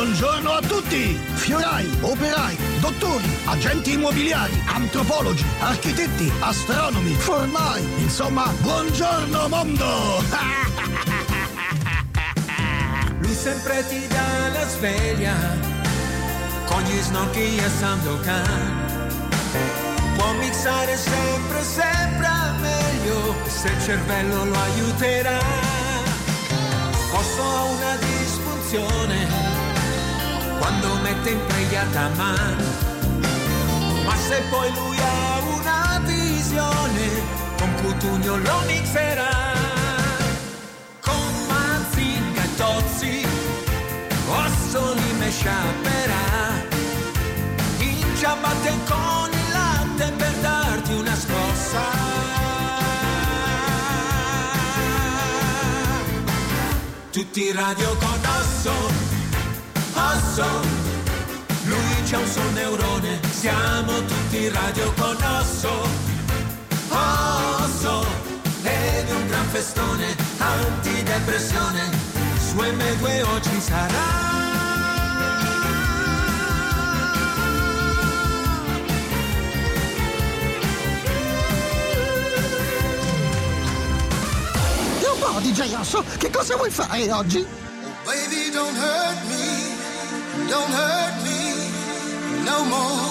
Buongiorno a tutti! Fiorai, operai, dottori, agenti immobiliari, antropologi, architetti, astronomi, formai, insomma, buongiorno mondo! Lui sempre ti dà la sveglia, con gli snorchi e Sandokan. Può mixare sempre, sempre meglio, se il cervello lo aiuterà. Posso una disfunzione quando mette in preghiera impregnata mano. Ma se poi lui ha una visione, con Cutugno lo mixerà. Con Manzinga e Tozzi, Osso li sciaperà. In ciabatte con il latte per darti una scossa. Tutti radio con osso addosso. Lui c'ha un sol neurone, siamo tutti radio con osso. Osso, bevi un gran festone, antidepressione, su M2 oggi sarà. DJ Osso, che cosa vuoi fare oggi? Oh, baby, Don't hurt me no more.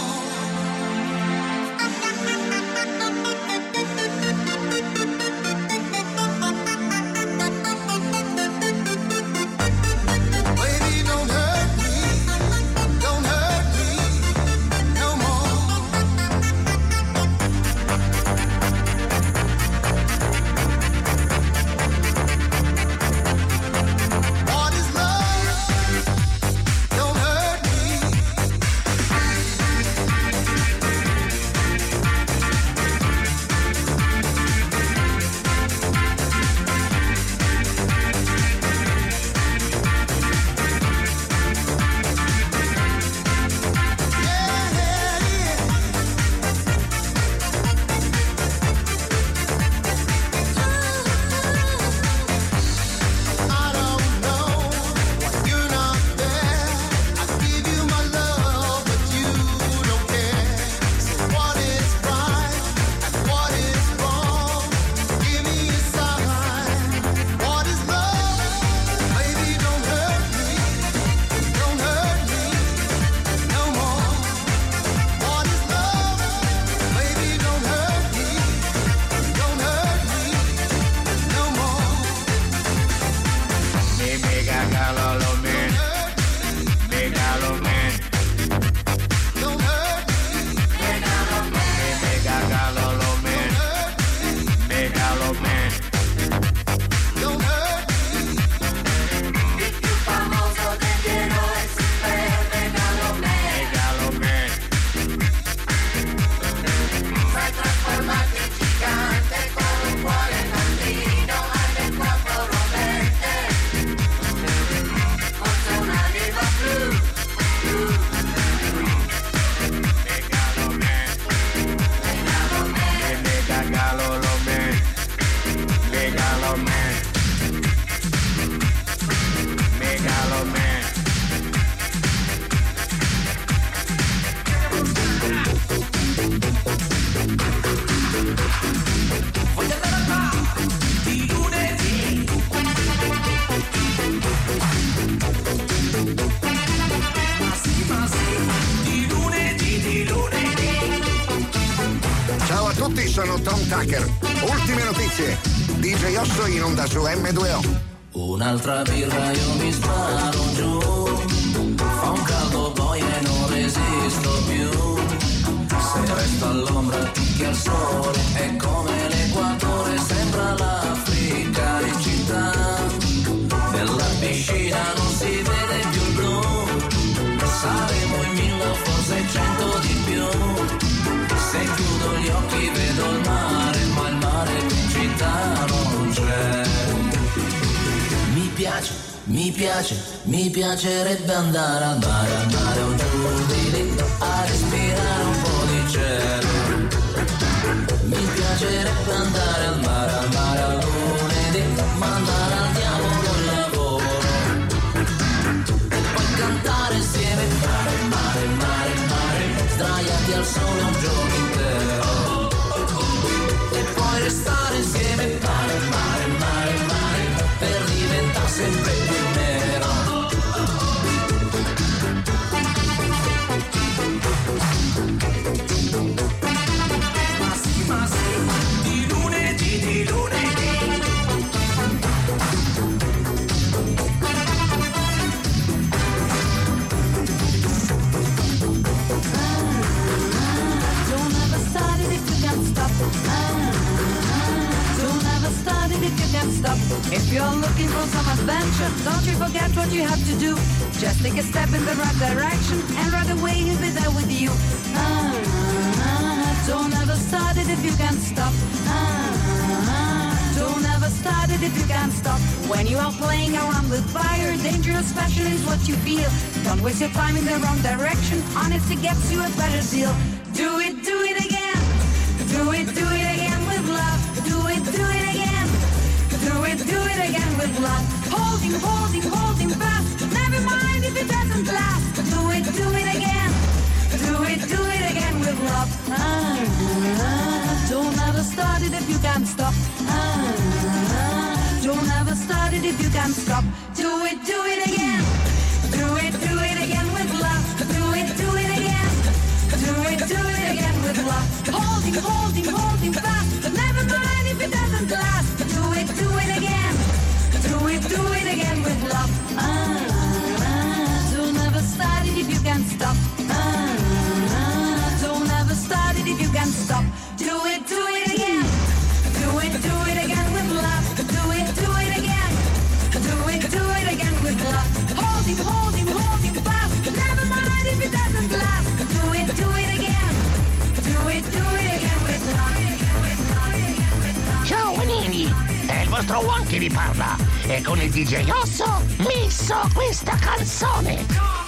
vostro Wonky vi parla e con il DJ Osso misso questa canzone.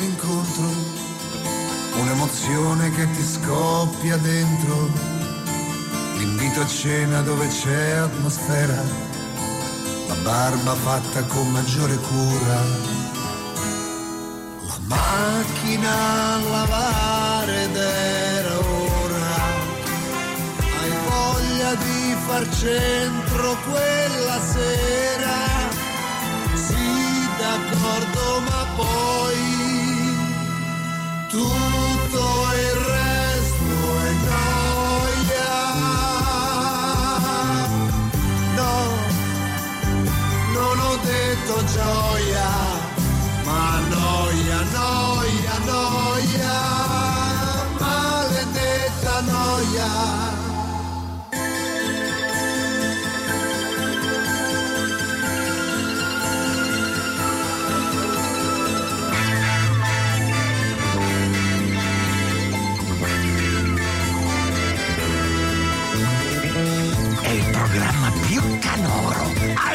D'accordo l'incontro, un'emozione che ti scoppia dentro, l'invito a cena dove c'è atmosfera, la barba fatta con maggiore cura, la macchina a lavare ed era ora, hai voglia di far centro quella sera. Sì d'accordo ma poi Tú.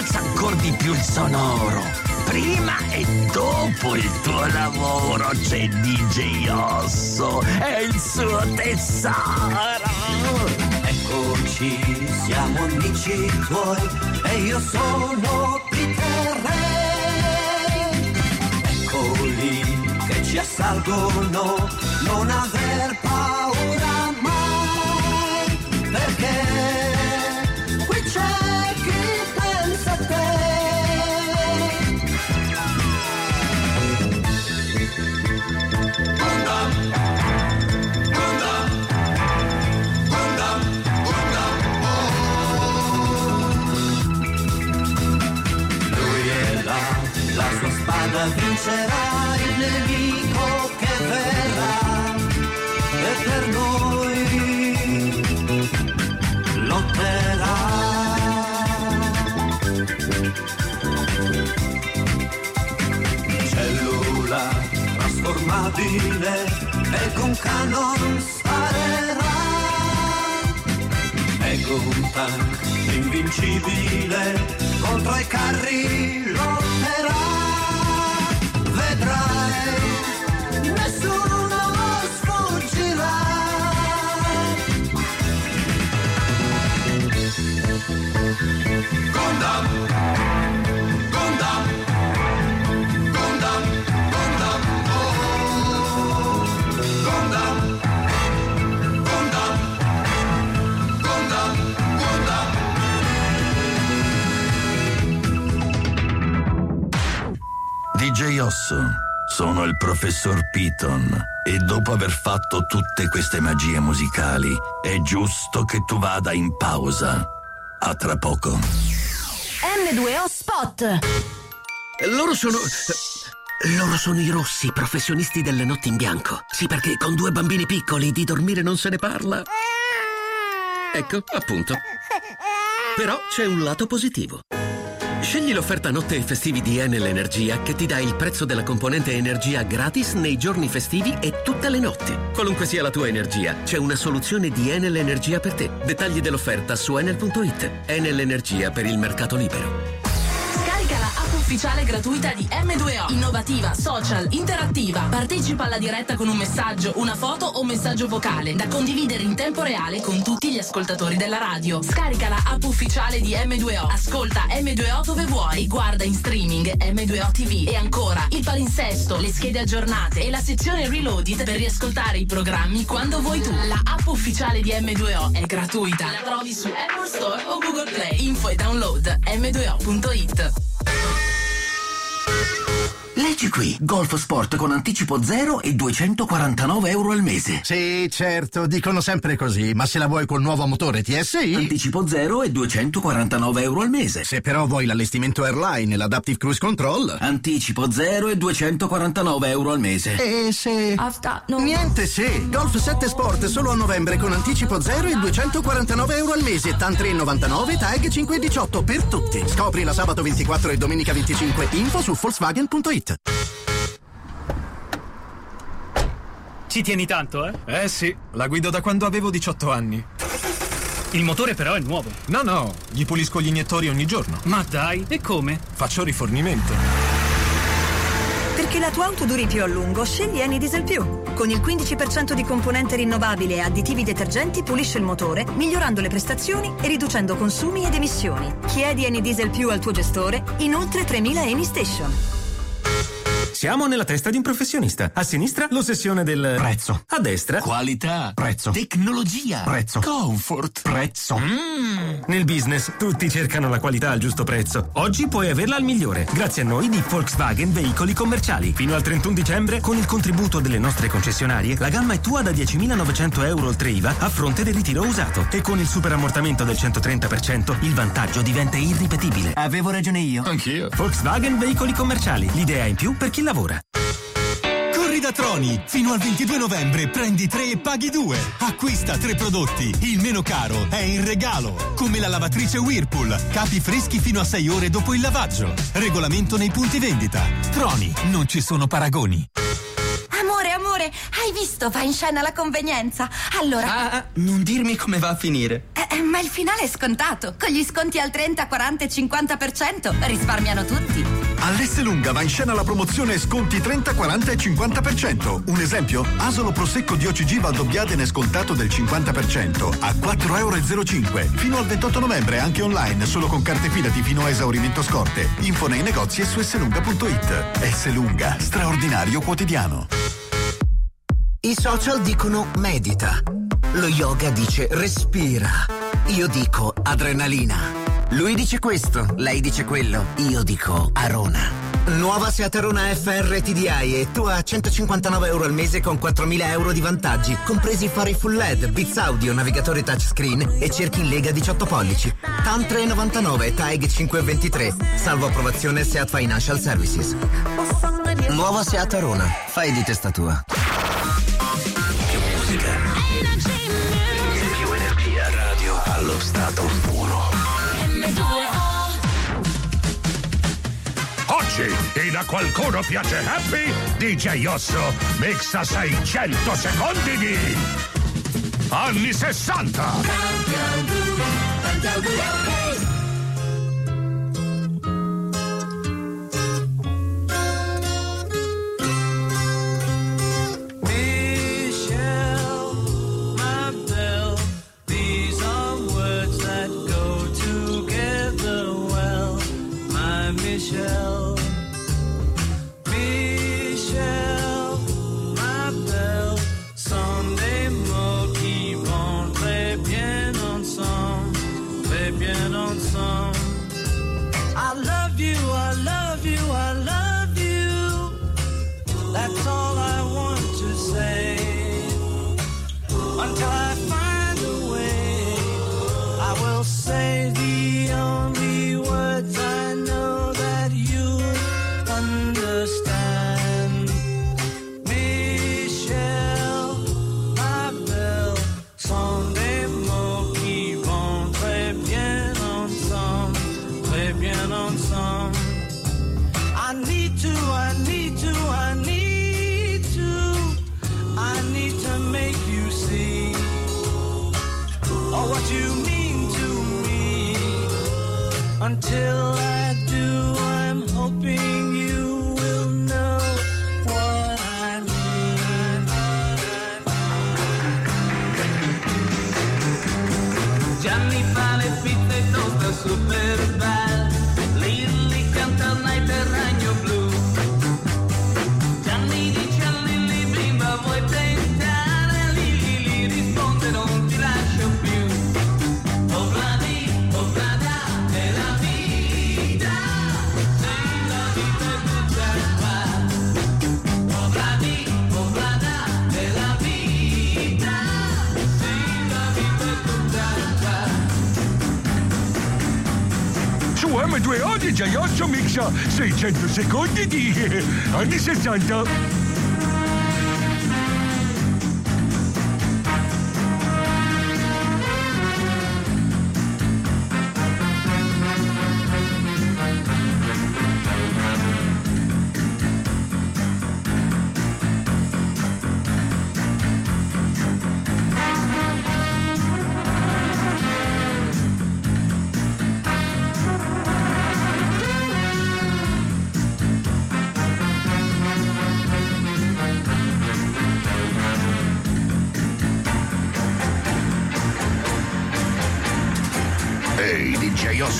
Alza ancora di più il sonoro. Prima e dopo il tuo lavoro c'è DJ Osso e il suo tesoro. Eccoci, siamo amici tuoi e io sono Peter Re. Eccoli che ci assalgono, non aver paura mai, perché qui c'è vincerà il nemico che verrà e per noi lotterà. Cellula trasformabile e con canon sparerà e con tank invincibile contro i carri lotterà. DJ Osso, sono il professor Piton e dopo aver fatto tutte queste magie musicali è giusto che tu vada in pausa. A tra poco. N2O Spot! Loro sono. Loro sono i rossi, professionisti delle notti in bianco. Sì, perché con due bambini piccoli di dormire non se ne parla. Ecco, appunto. Però c'è un lato positivo. Scegli l'offerta notte e festivi di Enel Energia che ti dà il prezzo della componente energia gratis nei giorni festivi e tutte le notti. Qualunque sia la tua energia, c'è una soluzione di Enel Energia per te. Dettagli dell'offerta su enel.it. Enel Energia per il mercato libero. Ufficiale gratuita di M2O. Innovativa, social, interattiva. Partecipa alla diretta con un messaggio, una foto o messaggio vocale da condividere in tempo reale con tutti gli ascoltatori della radio. Scarica la app ufficiale di M2O. Ascolta M2O dove vuoi. Guarda in streaming M2O TV. E ancora il palinsesto, le schede aggiornate e la sezione reloaded per riascoltare i programmi quando vuoi tu. La app ufficiale di M2O è gratuita. La trovi su Apple Store o Google Play. Info e download m2o.it. Leggi qui, Golf Sport con anticipo 0 e 249 euro al mese. Sì, certo, dicono sempre così, ma se la vuoi col nuovo motore TSI... Anticipo 0 e 249 euro al mese. Se però vuoi l'allestimento Airline e l'Adaptive Cruise Control... Anticipo 0 e 249 euro al mese. E se... Niente se! Golf 7 Sport solo a novembre con anticipo 0 e 249 euro al mese, TAN 3,99, TAG 5,18 per tutti. Scopri la sabato 24 e domenica 25. Info su Volkswagen.it. Ci tieni tanto, eh? Eh sì, la guido da quando avevo 18 anni. Il motore però è nuovo. No, no, gli pulisco gli iniettori ogni giorno. Ma dai, e come? Faccio rifornimento. Perché la tua auto duri più a lungo, scegli Eni Diesel Più. Con il 15% di componente rinnovabile e additivi detergenti pulisce il motore, migliorando le prestazioni e riducendo consumi ed emissioni. Chiedi Eni Diesel Più al tuo gestore in oltre 3000 Eni Station. Siamo nella testa di un professionista. A sinistra l'ossessione del prezzo. A destra Qualità. prezzo. Tecnologia. Prezzo. Comfort. Prezzo. Mm. Nel business tutti cercano la qualità al giusto prezzo. Oggi puoi averla al migliore, grazie a noi di Volkswagen Veicoli Commerciali. Fino al 31 dicembre, con il contributo delle nostre concessionarie, la gamma è tua da 10.900 euro oltre IVA a fronte del ritiro usato. E con il superammortamento del 130%, il vantaggio diventa irripetibile. Avevo ragione io. Anch'io. Volkswagen Veicoli Commerciali. L'idea in più per chi lavora. Corri da Troni! Fino al 22 novembre prendi 3 e paghi 2. Acquista 3 prodotti. Il meno caro è in regalo. Come la lavatrice Whirlpool. Capi freschi fino a 6 ore dopo il lavaggio. Regolamento nei punti vendita. Troni, non ci sono paragoni. Amore, hai visto? Va in scena la convenienza. Allora. Ah, non dirmi come va a finire. Eh, eh, ma il finale è scontato. Con gli sconti al 30, 40 e 50% risparmiano tutti. All'Esselunga va in scena la promozione sconti 30, 40 e 50%. Un esempio? Asolo Prosecco di OCG Valdobbiadene scontato del 50% a 4,05 euro. Fino al 28 novembre anche online, solo con carte fidati fino a esaurimento scorte. Info nei negozi e su esselunga.it. Esselunga, straordinario quotidiano. I social dicono medita. Lo yoga dice respira. Io dico adrenalina. Lui dice questo, lei dice quello. Io dico Arona. Nuova Seat Arona FR TDI e tu a 159 euro al mese con 4.000 euro di vantaggi, compresi fari full LED, bits audio, navigatore touchscreen e cerchi in lega 18 pollici. TAN 3,99 TAG 523. Salvo approvazione Seat Financial Services. Nuova Seat Arona. Fai di testa tua. Stato puro. Oggi, in A Qualcuno Piace Happy, DJ Osso mixa 600 secondi di anni 60. Michelle, I will say the only Until M2O DJ Osso mixa 600 secondi di anni 60.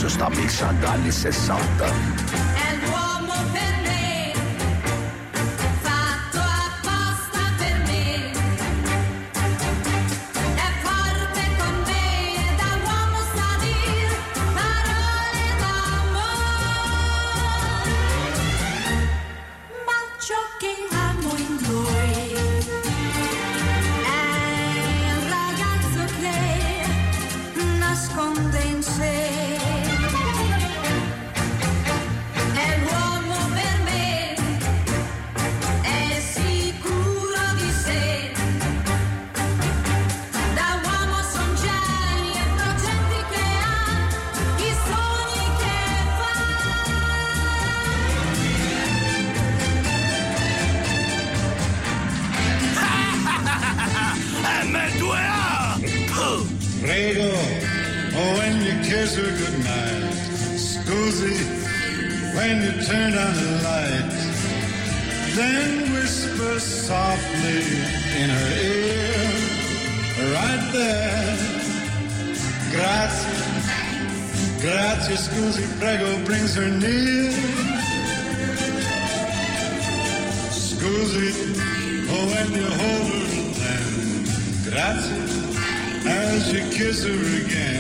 DJ Osso sta mixando anni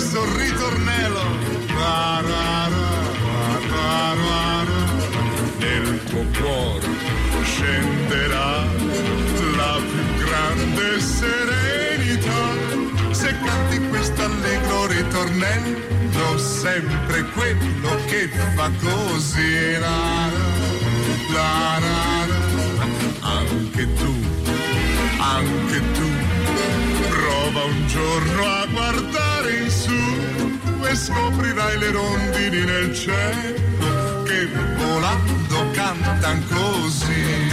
questo ritornello. Ra, ra, ra, ra, ra, ra. Nel tuo cuore scenderà la più grande serenità. Se canti questo allegro ritornello, sempre quello che fa così. Ra, ra, la, ra, ra. Anche tu, anche tu, prova un giorno a guardare in su e scoprirai le rondini nel cielo che volando cantan così.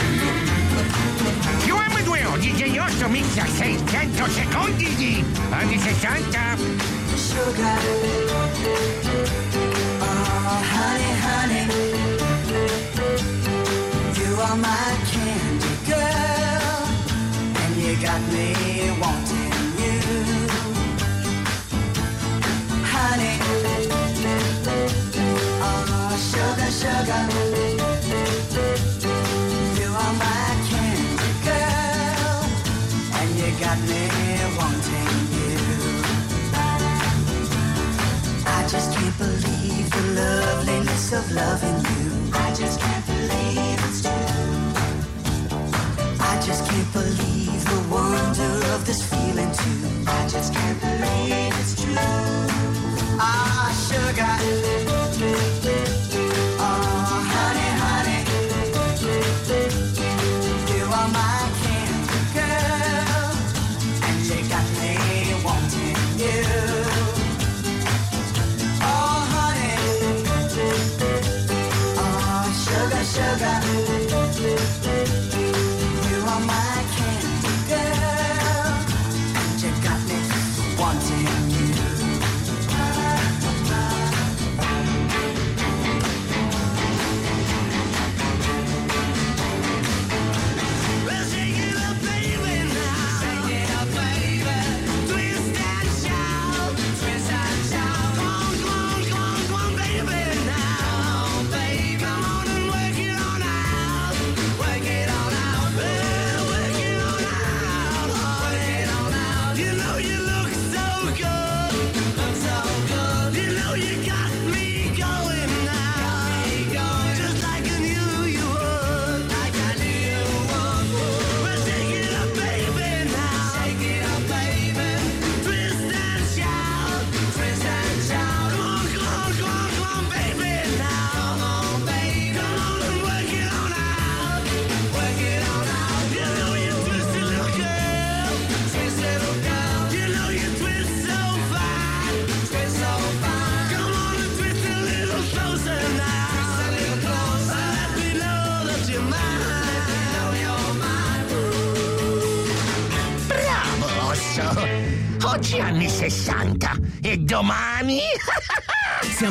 Più M2O DJ Osso mixa 600 secondi di anni 60. Sugar. Oh, honey, honey. You are my candy girl. And you got me wanting Honey. Oh, sugar, sugar. You are my candy girl. And you got me wanting you. I just can't believe the loveliness of loving you. I just can't believe it's true. I just can't believe the wonder of this feeling too. I just can't believe it's true. Ah, sugar.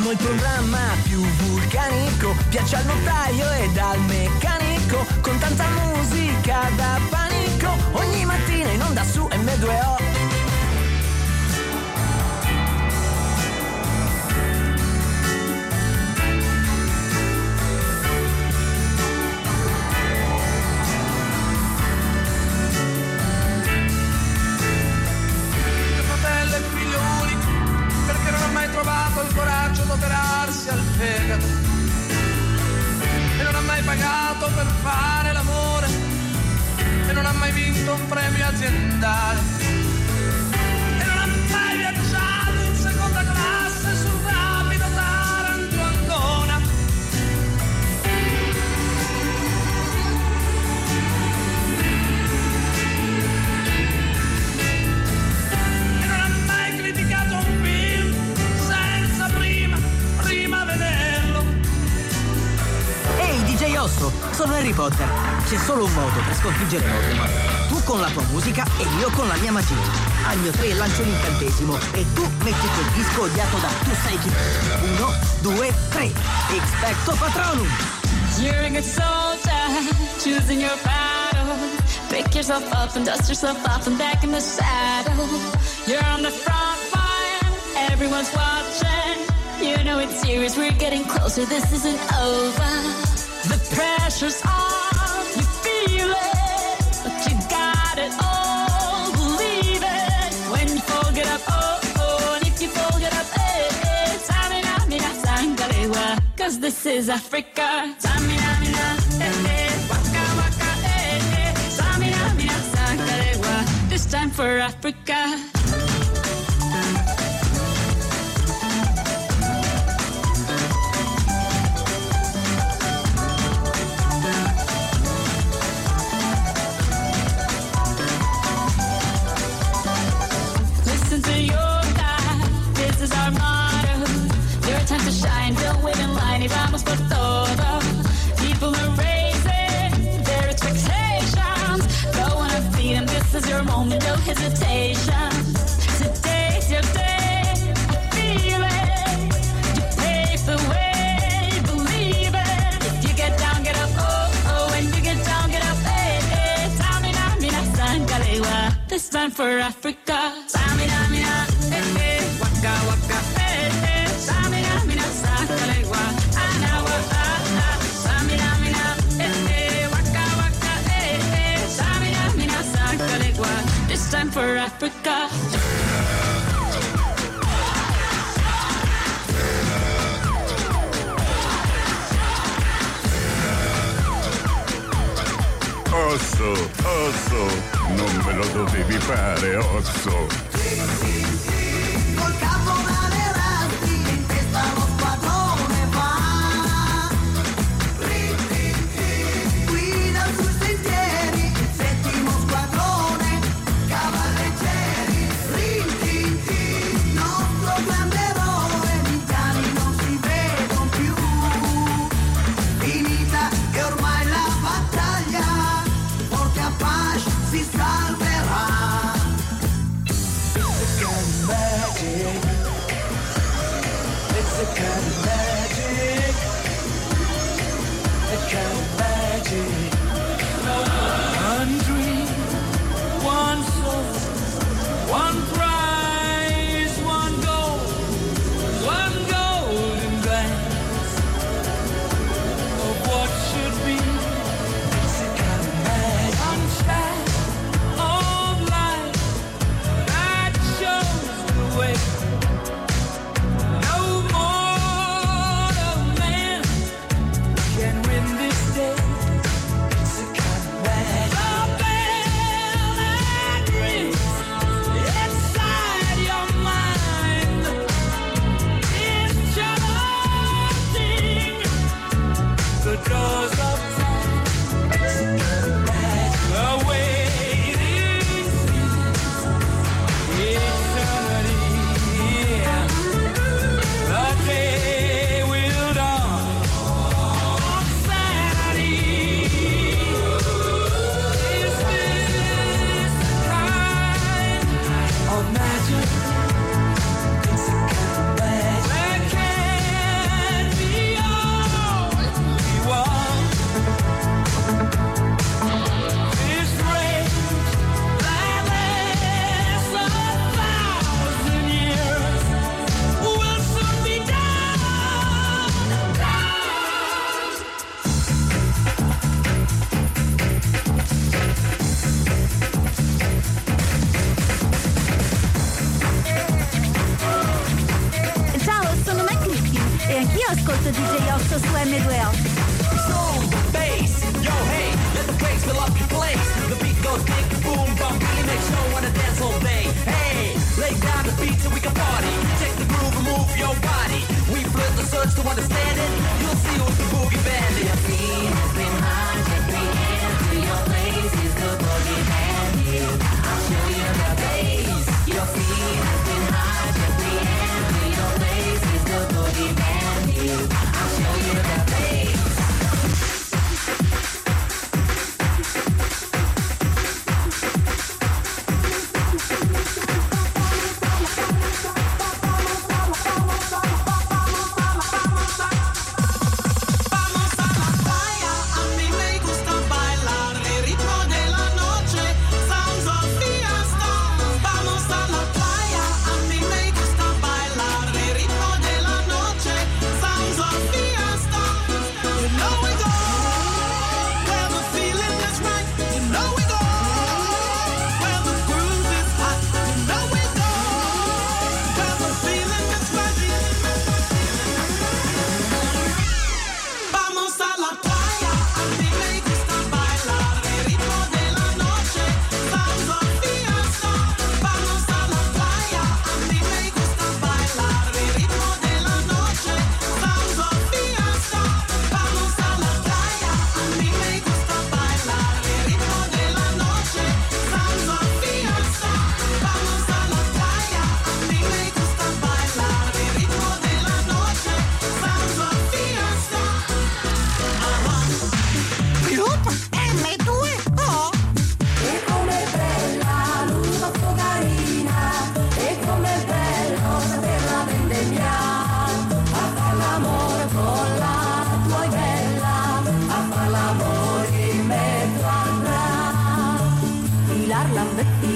Siamo il programma più vulcanico, piace al notaio ed al meccanico, con tanta mai pagato per fare l'amore e non ha mai vinto un premio aziendale Osso, sono Harry Potter. C'è solo un modo per sconfiggere Voldemort. Tu con la tua musica e io con la mia magia. Al mio 3 lancio l'incantesimo e tu metti quel disco odiato da tu sai chi. Uno, due, tre. Expecto Patronum! You're a good soldier, choosing your battle. Pick yourself up and dust yourself off and back in the saddle. You're on the front line, everyone's watching. You know it's serious, we're getting closer, this isn't over. The pressure's on, you feel it, but you got it all, believe it. When you fold it up, oh, oh, and if you fold it up, eh, eh, Samina, mina, sangalewa, cause this is Africa. Samina, mina, eh, eh, waka, waka, eh, eh, Samina, mina, sangalewa, this time for Africa. This for Africa. Samina, mina, eh, eh. Waka, waka, eh, eh. Samina, mina, sangalewa. Anawa, ah, ah. Samina, mina, eh, eh. Waka, waka, eh, eh. Samina, mina, sangalewa. This time for Africa. Osso, osso, non me lo dovevi fare, osso.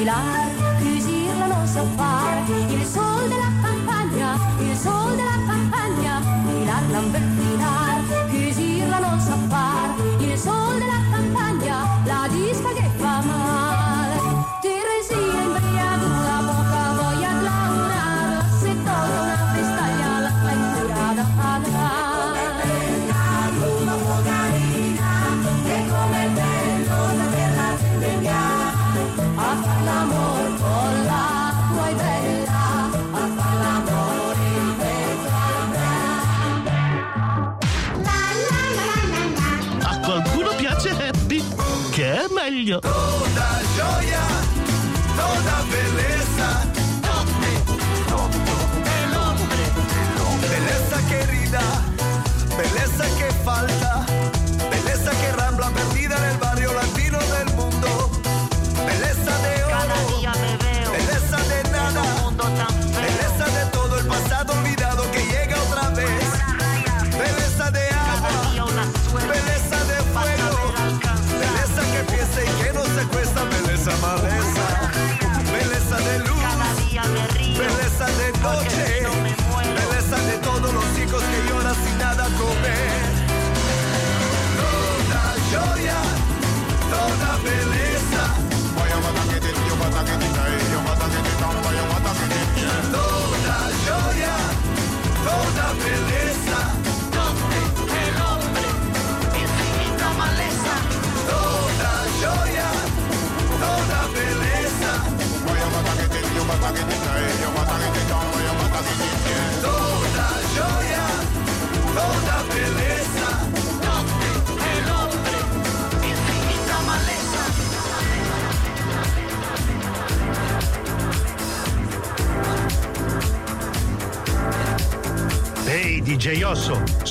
未来。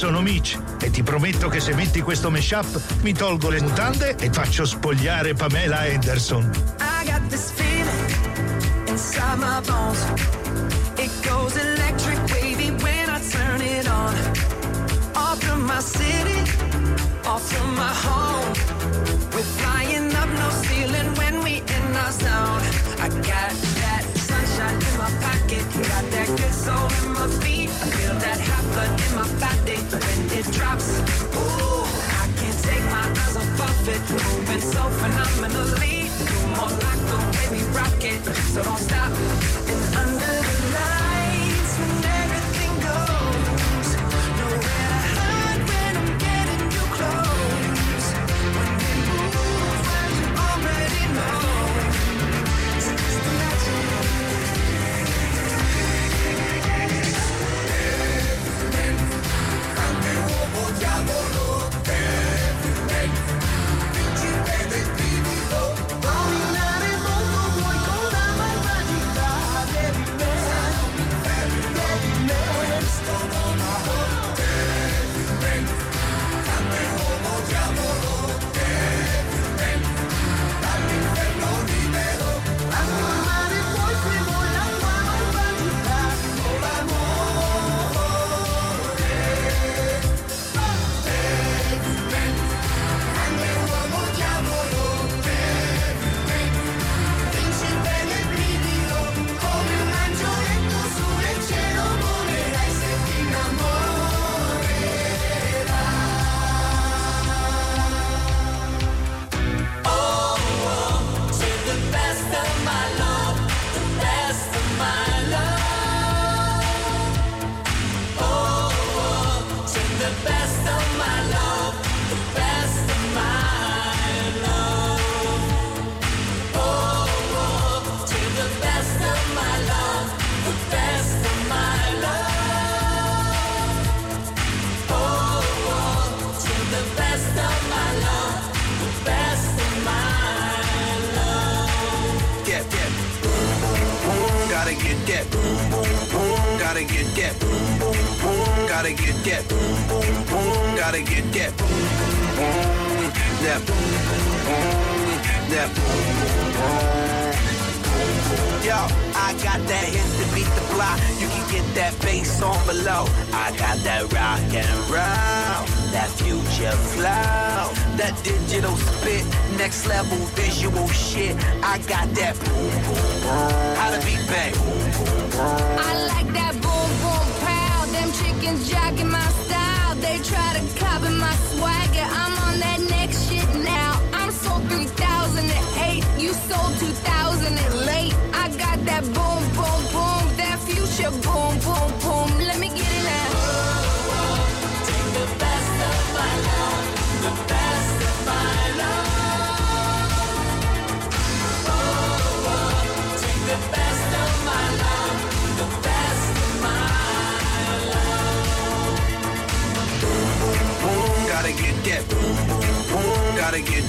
sono Mitch e ti prometto che se metti questo mashup mi tolgo le mutande e faccio spogliare Pamela Anderson. I got this feeling inside my bones. It goes electric wavy when I turn it on. Off from my city, off from my home. so phenomenally. You're more like the way we rock it, so don't stop. And under the light.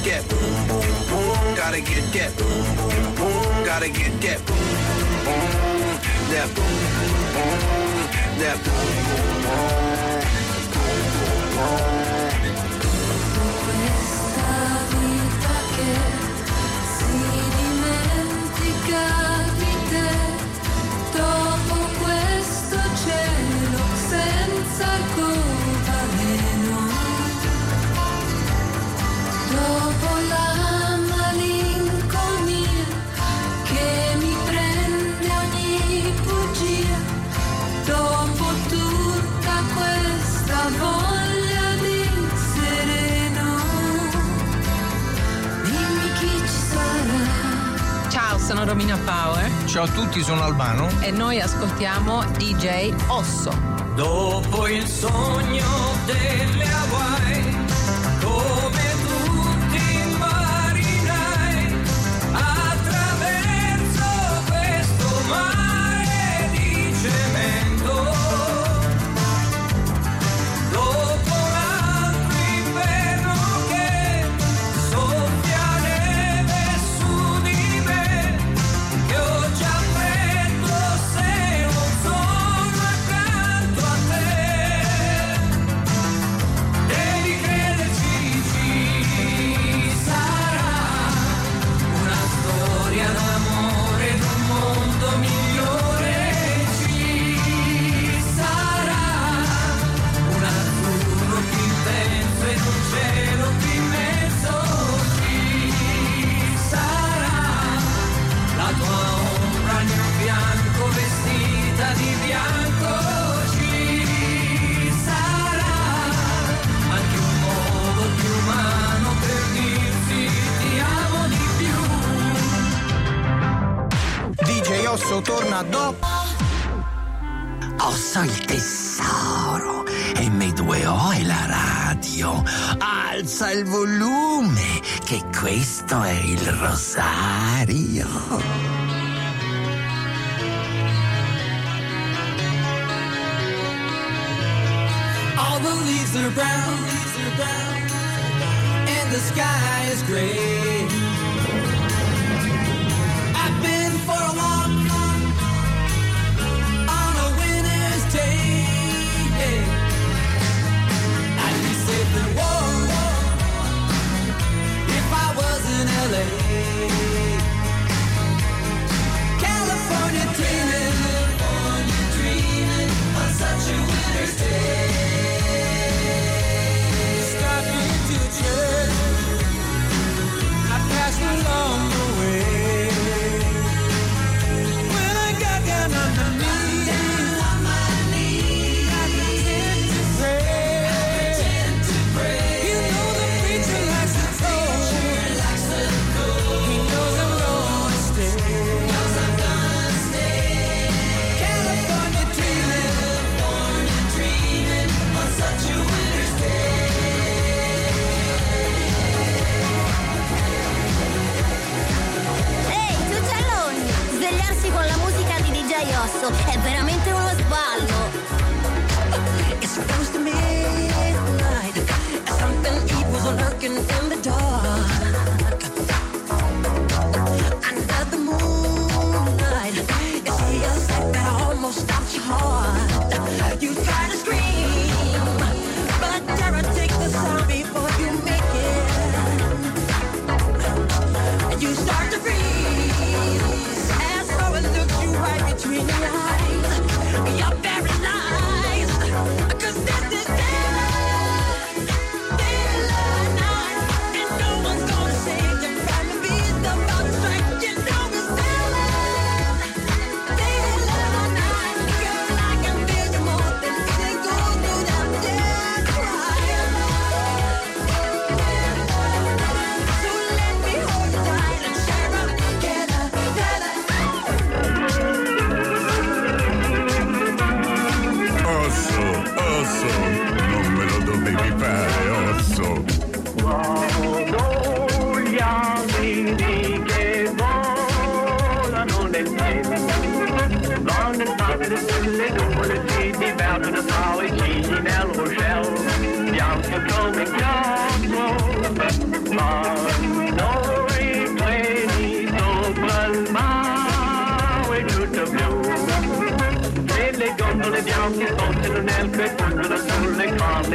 boom boom. Gotta get that boom boom boom. Gotta get that boom boom. That boom boom. That boom boom boom. Boom boom boom. sono Romina Power. Eh. Ciao a tutti, sono Albano. E noi ascoltiamo DJ Osso. Dopo il sogno delle Hawaii. down, and the sky is gray.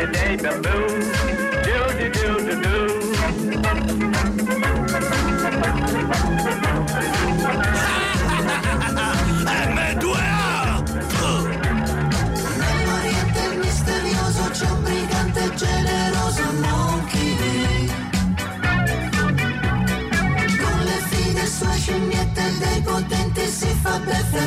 the day balloon. Do do do do do. M2A! Nel misterioso c'è un brigante generoso, Con le fine sue scimmiette dei potenti si fa beffe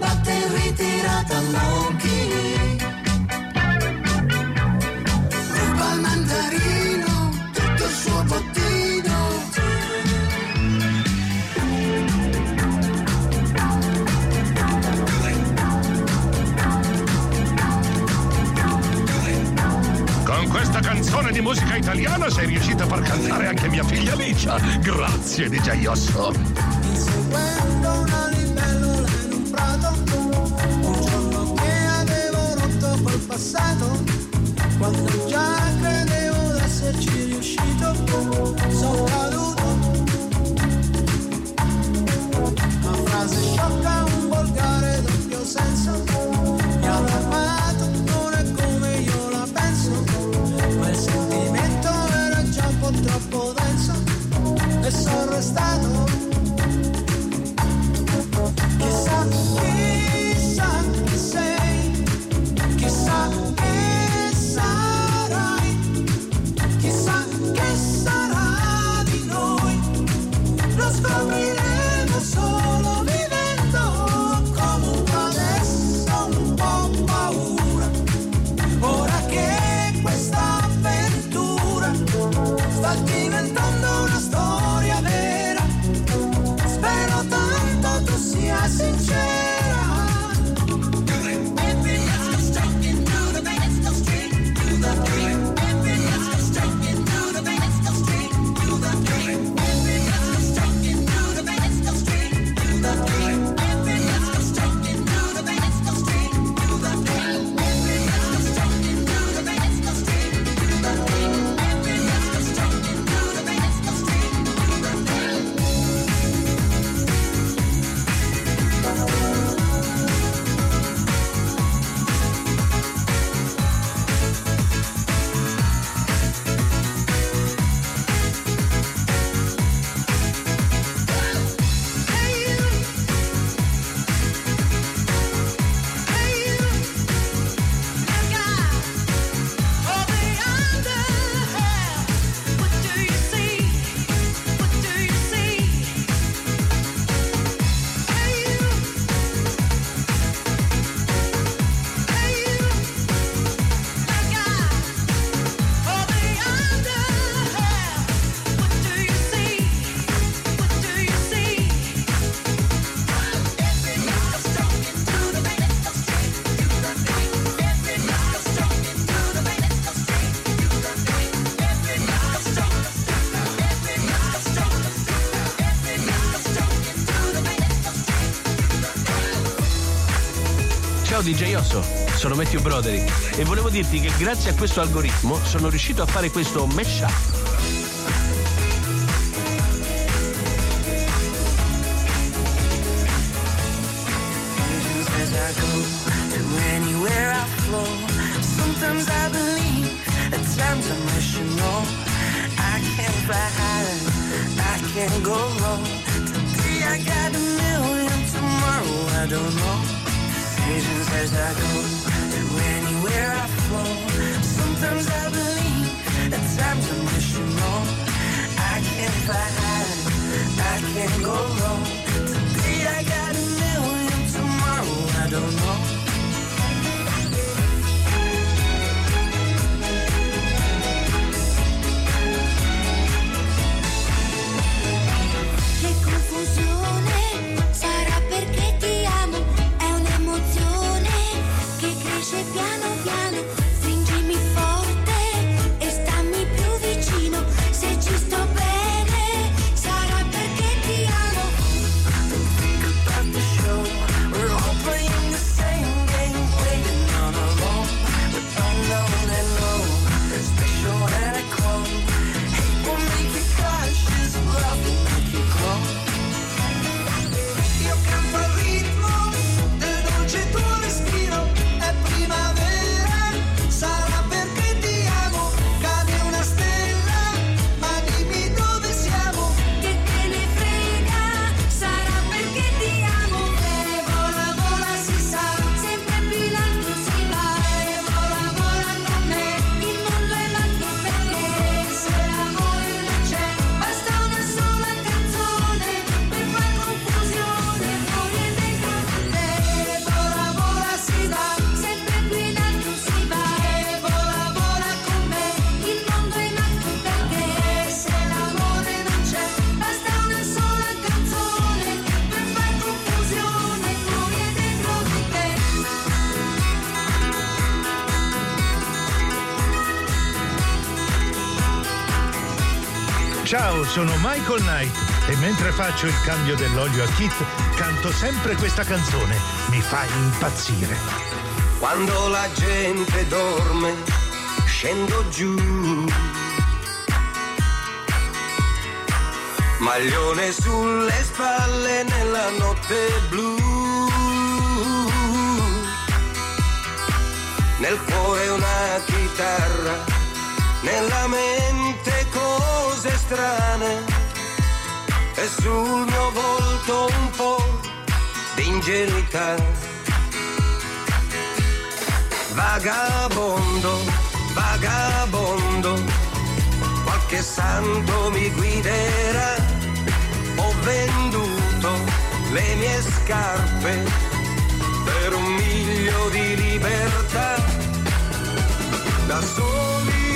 questa canzone di musica italiana sei riuscita a far cantare anche mia figlia Licia. Grazie, DJ Osso. Inseguendo una libellula in un prato, un giorno che avevo rotto col passato, quando già credevo d'esserci riuscito, sono caduto. Una frase sciocca, un volgare doppio senso, mi ha fermato. estado Curioso, sono Matthew Broderick. E volevo dirti che grazie a questo algoritmo sono riuscito a fare questo mashup. Michael Knight e mentre faccio il cambio dell'olio a Kit canto sempre questa canzone, mi fa impazzire. Quando la gente dorme scendo giù, maglione sulle spalle nella notte blu. Nel cuore una chitarra, nella mente cose strane e sul mio volto un po' di ingenuità. Vagabondo, vagabondo, qualche santo mi guiderà. Ho venduto le mie scarpe per un miglio di libertà. Da soli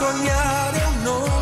sonhar eu não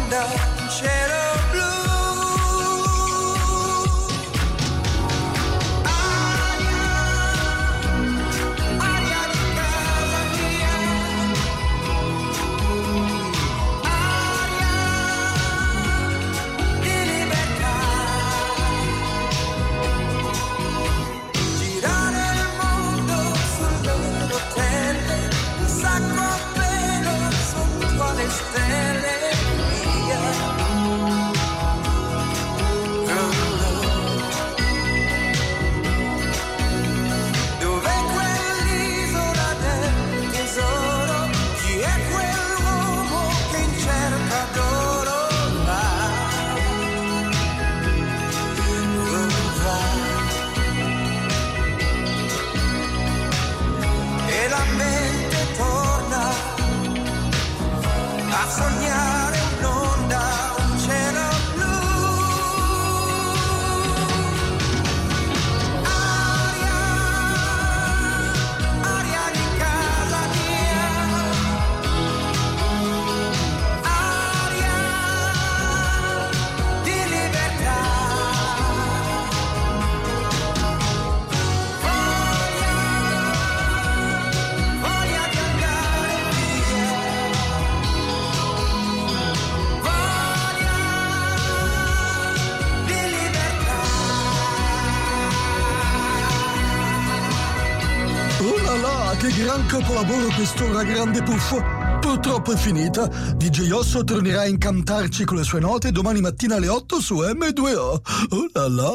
capolavoro quest'ora grande puffo. Purtroppo è finita. DJ Osso tornerà a incantarci con le sue note domani mattina alle 8 su M2O. Oh là là.